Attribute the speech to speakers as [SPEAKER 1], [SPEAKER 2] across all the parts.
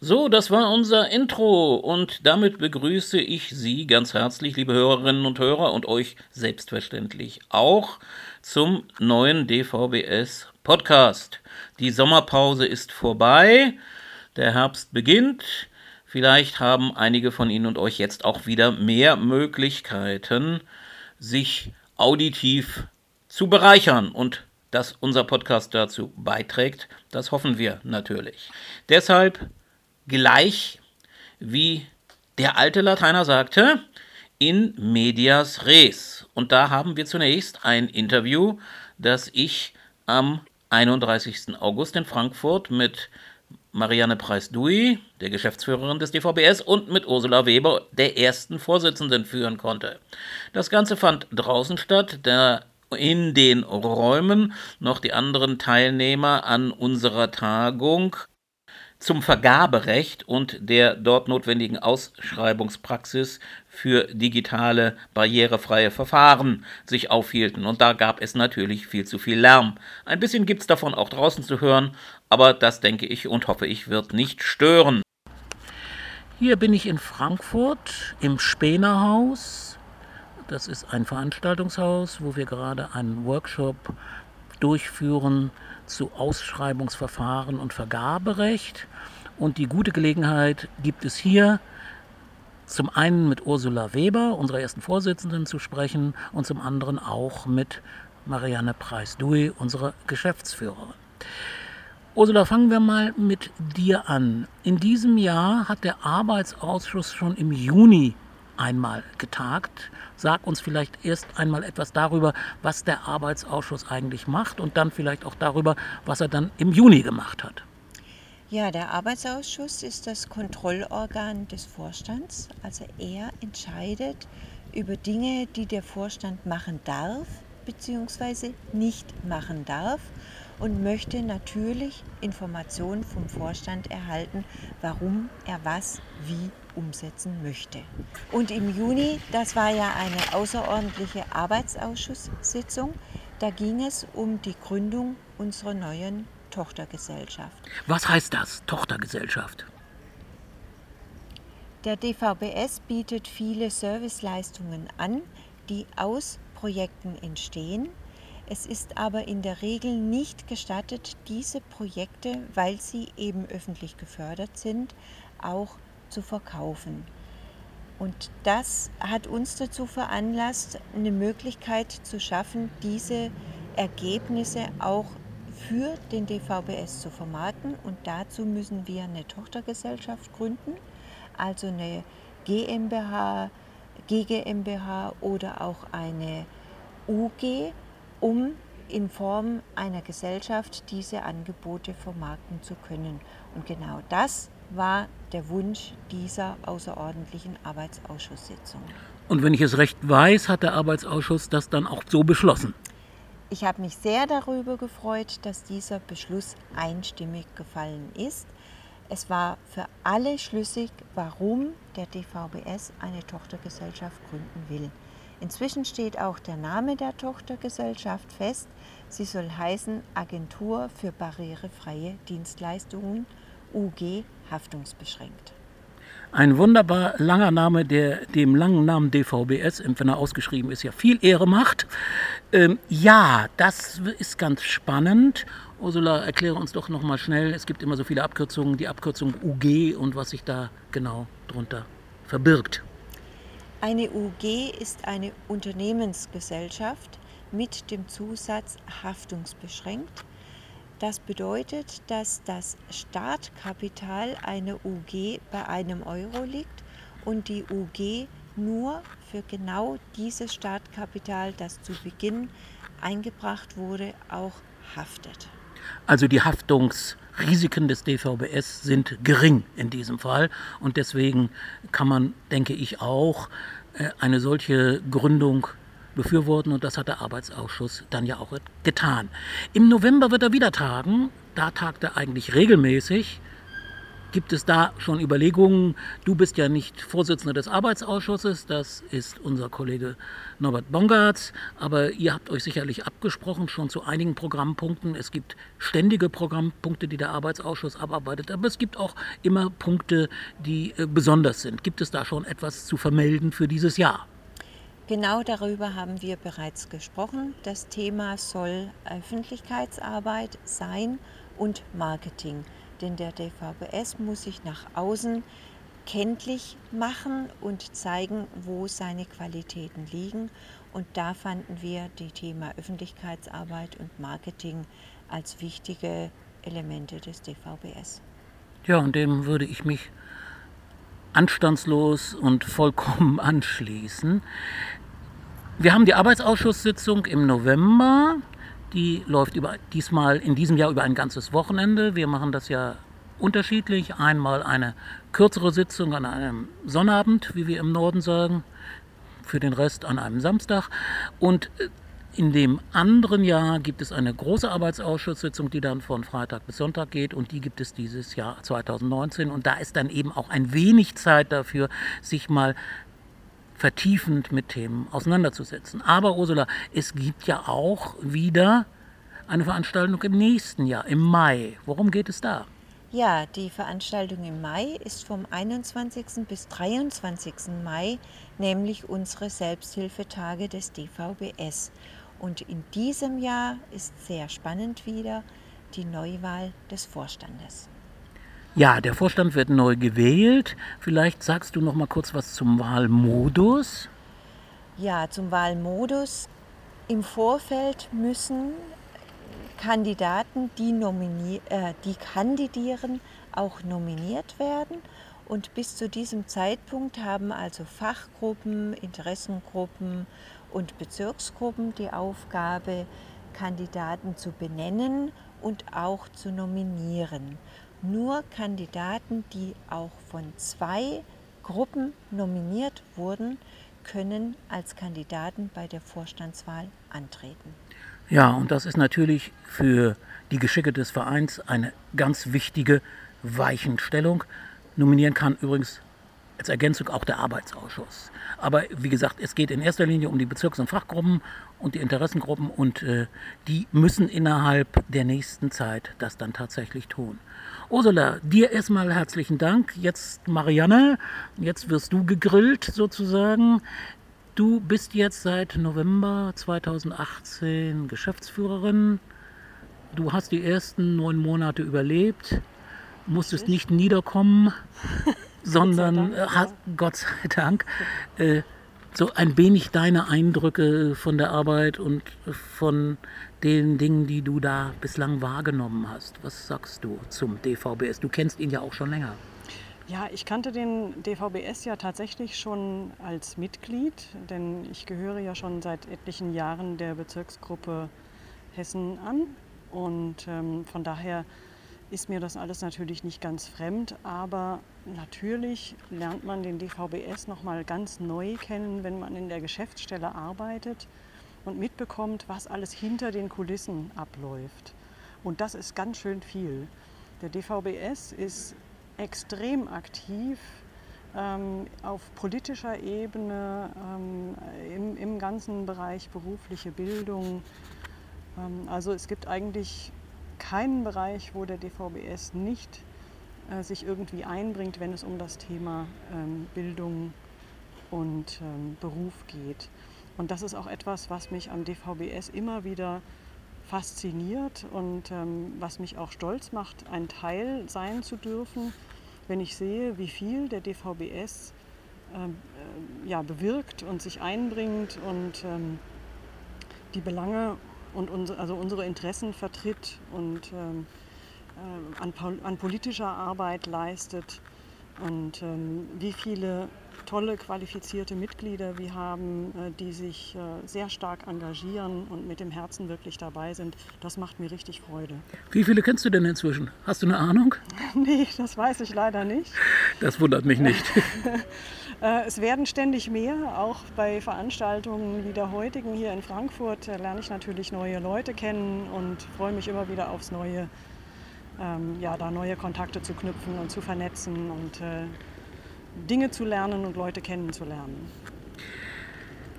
[SPEAKER 1] So, das war unser Intro und damit begrüße ich Sie ganz herzlich, liebe Hörerinnen und Hörer, und euch selbstverständlich auch zum neuen DVBS Podcast. Die Sommerpause ist vorbei, der Herbst beginnt. Vielleicht haben einige von Ihnen und euch jetzt auch wieder mehr Möglichkeiten, sich auditiv zu bereichern und dass unser Podcast dazu beiträgt, das hoffen wir natürlich. Deshalb gleich wie der alte Lateiner sagte, in medias res. Und da haben wir zunächst ein Interview, das ich am 31. August in Frankfurt mit Marianne Preis-Dui, der Geschäftsführerin des DVBS, und mit Ursula Weber, der ersten Vorsitzenden, führen konnte. Das Ganze fand draußen statt, da in den Räumen noch die anderen Teilnehmer an unserer Tagung zum Vergaberecht und der dort notwendigen Ausschreibungspraxis für digitale barrierefreie Verfahren sich aufhielten. Und da gab es natürlich viel zu viel Lärm. Ein bisschen gibt es davon auch draußen zu hören, aber das denke ich und hoffe ich wird nicht stören. Hier bin ich in Frankfurt im Spenerhaus. Das ist ein Veranstaltungshaus, wo wir gerade einen Workshop durchführen zu Ausschreibungsverfahren und Vergaberecht. Und die gute Gelegenheit gibt es hier, zum einen mit Ursula Weber, unserer ersten Vorsitzenden, zu sprechen und zum anderen auch mit Marianne Preis-Dui, unserer Geschäftsführerin. Ursula, fangen wir mal mit dir an. In diesem Jahr hat der Arbeitsausschuss schon im Juni einmal getagt. Sag uns vielleicht erst einmal etwas darüber, was der Arbeitsausschuss eigentlich macht und dann vielleicht auch darüber, was er dann im Juni gemacht hat.
[SPEAKER 2] Ja, der Arbeitsausschuss ist das Kontrollorgan des Vorstands. Also er entscheidet über Dinge, die der Vorstand machen darf bzw. nicht machen darf und möchte natürlich Informationen vom Vorstand erhalten, warum er was wie umsetzen möchte. Und im Juni, das war ja eine außerordentliche Arbeitsausschusssitzung, da ging es um die Gründung unserer neuen Tochtergesellschaft.
[SPEAKER 1] Was heißt das, Tochtergesellschaft?
[SPEAKER 2] Der DVBS bietet viele Serviceleistungen an, die aus Projekten entstehen. Es ist aber in der Regel nicht gestattet, diese Projekte, weil sie eben öffentlich gefördert sind, auch zu verkaufen. Und das hat uns dazu veranlasst, eine Möglichkeit zu schaffen, diese Ergebnisse auch für den DVBS zu vermarkten. Und dazu müssen wir eine Tochtergesellschaft gründen, also eine GmbH, GGMBH oder auch eine UG, um in Form einer Gesellschaft diese Angebote vermarkten zu können. Und genau das war der Wunsch dieser außerordentlichen Arbeitsausschusssitzung.
[SPEAKER 1] Und wenn ich es recht weiß, hat der Arbeitsausschuss das dann auch so beschlossen.
[SPEAKER 2] Ich habe mich sehr darüber gefreut, dass dieser Beschluss einstimmig gefallen ist. Es war für alle schlüssig, warum der DVBS eine Tochtergesellschaft gründen will. Inzwischen steht auch der Name der Tochtergesellschaft fest. Sie soll heißen Agentur für barrierefreie Dienstleistungen UG haftungsbeschränkt.
[SPEAKER 1] Ein wunderbar langer Name, der dem langen Namen DVBS, wenn er ausgeschrieben ist, ja viel Ehre macht. Ähm, ja, das ist ganz spannend. Ursula, erkläre uns doch nochmal schnell, es gibt immer so viele Abkürzungen, die Abkürzung UG und was sich da genau drunter verbirgt.
[SPEAKER 2] Eine UG ist eine Unternehmensgesellschaft mit dem Zusatz haftungsbeschränkt. Das bedeutet, dass das Startkapital einer UG bei einem Euro liegt und die UG nur für genau dieses Startkapital, das zu Beginn eingebracht wurde, auch haftet.
[SPEAKER 1] Also die Haftungsrisiken des DVBS sind gering in diesem Fall und deswegen kann man, denke ich, auch äh, eine solche Gründung befürworten und das hat der Arbeitsausschuss dann ja auch getan. Im November wird er wieder tagen, da tagt er eigentlich regelmäßig Gibt es da schon Überlegungen? Du bist ja nicht Vorsitzender des Arbeitsausschusses, das ist unser Kollege Norbert Bongartz, aber ihr habt euch sicherlich abgesprochen schon zu einigen Programmpunkten. Es gibt ständige Programmpunkte, die der Arbeitsausschuss abarbeitet, aber es gibt auch immer Punkte, die äh, besonders sind. Gibt es da schon etwas zu vermelden für dieses Jahr?
[SPEAKER 2] Genau darüber haben wir bereits gesprochen. Das Thema soll Öffentlichkeitsarbeit sein und Marketing denn der DVBS muss sich nach außen kenntlich machen und zeigen, wo seine Qualitäten liegen. Und da fanden wir die Thema Öffentlichkeitsarbeit und Marketing als wichtige Elemente des DVBS.
[SPEAKER 1] Ja, und dem würde ich mich anstandslos und vollkommen anschließen. Wir haben die Arbeitsausschusssitzung im November. Die läuft über, diesmal in diesem Jahr über ein ganzes Wochenende. Wir machen das ja unterschiedlich. Einmal eine kürzere Sitzung an einem Sonnabend, wie wir im Norden sagen, für den Rest an einem Samstag. Und äh, in dem anderen Jahr gibt es eine große Arbeitsausschusssitzung, die dann von Freitag bis Sonntag geht und die gibt es dieses Jahr 2019 und da ist dann eben auch ein wenig Zeit dafür, sich mal vertiefend mit Themen auseinanderzusetzen. Aber Ursula, es gibt ja auch wieder eine Veranstaltung im nächsten Jahr, im Mai. Worum geht es da?
[SPEAKER 2] Ja, die Veranstaltung im Mai ist vom 21. bis 23. Mai, nämlich unsere Selbsthilfetage des DVBS. Und in diesem Jahr ist sehr spannend wieder die Neuwahl des Vorstandes.
[SPEAKER 1] Ja, der Vorstand wird neu gewählt. Vielleicht sagst du noch mal kurz was zum Wahlmodus.
[SPEAKER 2] Ja, zum Wahlmodus. Im Vorfeld müssen Kandidaten, die, äh, die kandidieren, auch nominiert werden. Und bis zu diesem Zeitpunkt haben also Fachgruppen, Interessengruppen und Bezirksgruppen die Aufgabe, Kandidaten zu benennen und auch zu nominieren nur Kandidaten, die auch von zwei Gruppen nominiert wurden, können als Kandidaten bei der Vorstandswahl antreten.
[SPEAKER 1] Ja, und das ist natürlich für die Geschicke des Vereins eine ganz wichtige Weichenstellung. Nominieren kann übrigens als Ergänzung auch der Arbeitsausschuss. Aber wie gesagt, es geht in erster Linie um die Bezirks- und Fachgruppen und die Interessengruppen und äh, die müssen innerhalb der nächsten Zeit das dann tatsächlich tun. Ursula, dir erstmal herzlichen Dank. Jetzt Marianne, jetzt wirst du gegrillt sozusagen. Du bist jetzt seit November 2018 Geschäftsführerin. Du hast die ersten neun Monate überlebt, musstest nicht niederkommen, sondern Gott sei Dank, ja. Gott sei Dank äh, so ein wenig deine Eindrücke von der Arbeit und von den Dingen, die du da bislang wahrgenommen hast. Was sagst du zum DVBS? Du kennst ihn ja auch schon länger.
[SPEAKER 3] Ja, ich kannte den DVBS ja tatsächlich schon als Mitglied, denn ich gehöre ja schon seit etlichen Jahren der Bezirksgruppe Hessen an. Und ähm, von daher ist mir das alles natürlich nicht ganz fremd, aber natürlich lernt man den DVBS noch mal ganz neu kennen, wenn man in der Geschäftsstelle arbeitet und mitbekommt, was alles hinter den Kulissen abläuft. Und das ist ganz schön viel. Der DVBS ist extrem aktiv ähm, auf politischer Ebene, ähm, im, im, ganzen Bereich berufliche Bildung. Ähm, also es gibt eigentlich keinen Bereich, wo der DVBS nicht äh, sich irgendwie einbringt, wenn es um das Thema ähm, Bildung und ähm, Beruf geht. Und das ist auch etwas, was mich am DVBS immer wieder fasziniert und ähm, was mich auch stolz macht, ein Teil sein zu dürfen, wenn ich sehe, wie viel der DVBS ähm, äh, ja, bewirkt und sich einbringt und ähm, die Belange und unsere, also unsere Interessen vertritt und ähm, äh, an, an, politischer Arbeit leistet und ähm, wie viele tolle, qualifizierte Mitglieder wir haben, äh, die sich äh, sehr stark engagieren und mit dem Herzen wirklich dabei sind. Das macht mir richtig Freude.
[SPEAKER 1] Wie viele kennst du denn inzwischen? Hast du eine Ahnung?
[SPEAKER 3] nee, das weiß ich leider nicht.
[SPEAKER 1] Das wundert mich nicht.
[SPEAKER 3] Äh, es werden ständig mehr, auch bei Veranstaltungen wie der heutigen hier in Frankfurt lerne ich natürlich neue Leute kennen und freue mich immer wieder aufs Neue, ähm, ja, da neue Kontakte zu knüpfen und zu vernetzen und Dinge zu lernen und Leute kennenzulernen.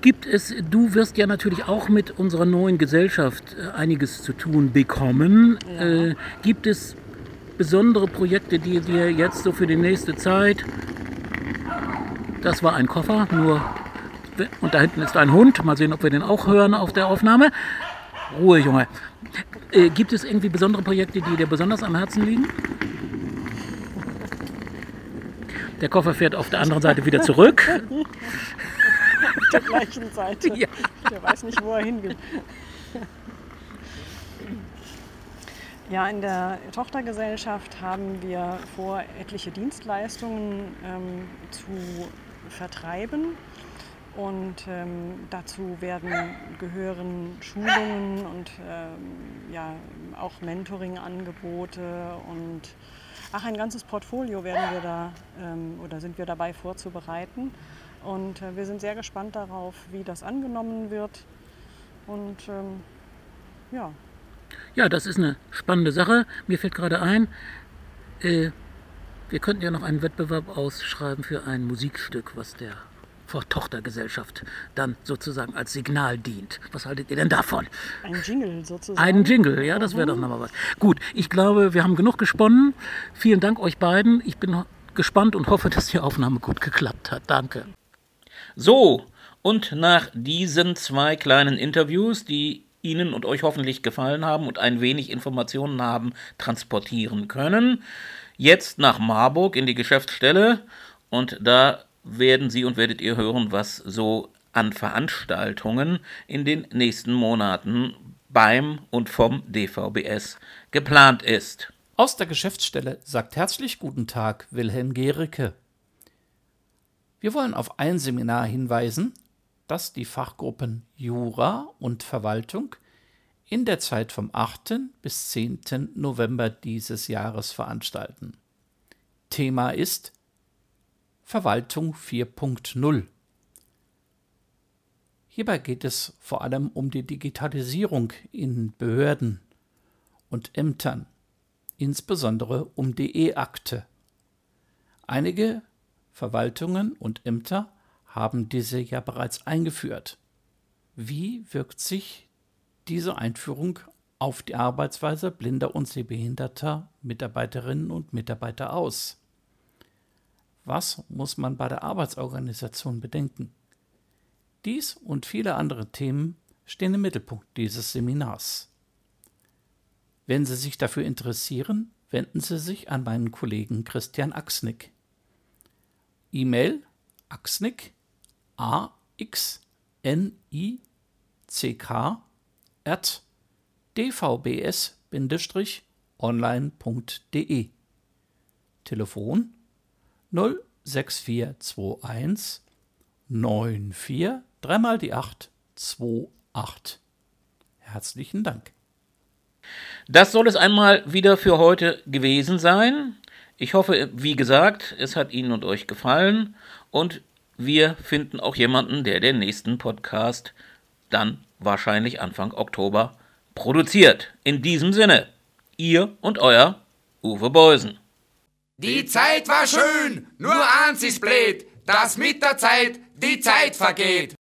[SPEAKER 1] Gibt es, du wirst ja natürlich auch mit unserer neuen Gesellschaft äh, einiges zu tun bekommen. Ja. Äh, gibt es besondere Projekte, die dir jetzt so für die nächste Zeit, das war ein Koffer, nur, und da hinten ist ein Hund, mal sehen, ob wir den auch hören auf der Aufnahme. Ruhe, Junge. Äh, gibt es irgendwie besondere Projekte, die dir besonders am Herzen liegen? Der Koffer fährt auf der anderen Seite wieder zurück.
[SPEAKER 3] auf der gleichen Seite. Ja. Der weiß nicht, wo er hin will. Ja, in der Tochtergesellschaft haben wir vor, etliche Dienstleistungen ähm, zu vertreiben. Und ähm, dazu werden gehören Schulungen und ähm, ja, auch Mentoring-Angebote und ach, ein ganzes Portfolio werden wir da ähm, oder sind wir dabei vorzubereiten. Und äh, wir sind sehr gespannt darauf, wie das angenommen wird. Und ähm, ja.
[SPEAKER 1] Ja, das ist eine spannende Sache. Mir fällt gerade ein, äh, wir könnten ja noch einen Wettbewerb ausschreiben für ein Musikstück, was der vor Tochtergesellschaft dann sozusagen als Signal dient. Was haltet ihr denn davon?
[SPEAKER 3] Ein Jingle sozusagen.
[SPEAKER 1] Ein Jingle, ja, das wäre doch nochmal was. Gut, ich glaube, wir haben genug gesponnen. Vielen Dank euch beiden. Ich bin gespannt und hoffe, dass die Aufnahme gut geklappt hat. Danke. So, und nach diesen zwei kleinen Interviews, die Ihnen und euch hoffentlich gefallen haben und ein wenig Informationen haben transportieren können, jetzt nach Marburg in die Geschäftsstelle und da werden Sie und werdet ihr hören, was so an Veranstaltungen in den nächsten Monaten beim und vom DVBS geplant ist.
[SPEAKER 4] Aus der Geschäftsstelle sagt herzlich guten Tag Wilhelm Gericke. Wir wollen auf ein Seminar hinweisen, das die Fachgruppen Jura und Verwaltung in der Zeit vom 8. bis 10. November dieses Jahres veranstalten. Thema ist Verwaltung 4.0. Hierbei geht es vor allem um die Digitalisierung in Behörden und Ämtern, insbesondere um die E-Akte. Einige Verwaltungen und Ämter haben diese ja bereits eingeführt. Wie wirkt sich diese Einführung auf die Arbeitsweise blinder und sehbehinderter Mitarbeiterinnen und Mitarbeiter aus? Was muss man bei der Arbeitsorganisation bedenken? Dies und viele andere Themen stehen im Mittelpunkt dieses Seminars. Wenn Sie sich dafür interessieren, wenden Sie sich an meinen Kollegen Christian Axnick. E-Mail axnick a x n i c k at dvbs-online.de Telefon 06421 94 dreimal die 8 28. Herzlichen Dank.
[SPEAKER 1] Das soll es einmal wieder für heute gewesen sein. Ich hoffe, wie gesagt, es hat Ihnen und euch gefallen und wir finden auch jemanden, der den nächsten Podcast dann wahrscheinlich Anfang Oktober produziert. In diesem Sinne, ihr und euer Uwe Beusen.
[SPEAKER 5] Die Zeit war schön, nur eins ist blöd, dass mit der Zeit die Zeit vergeht.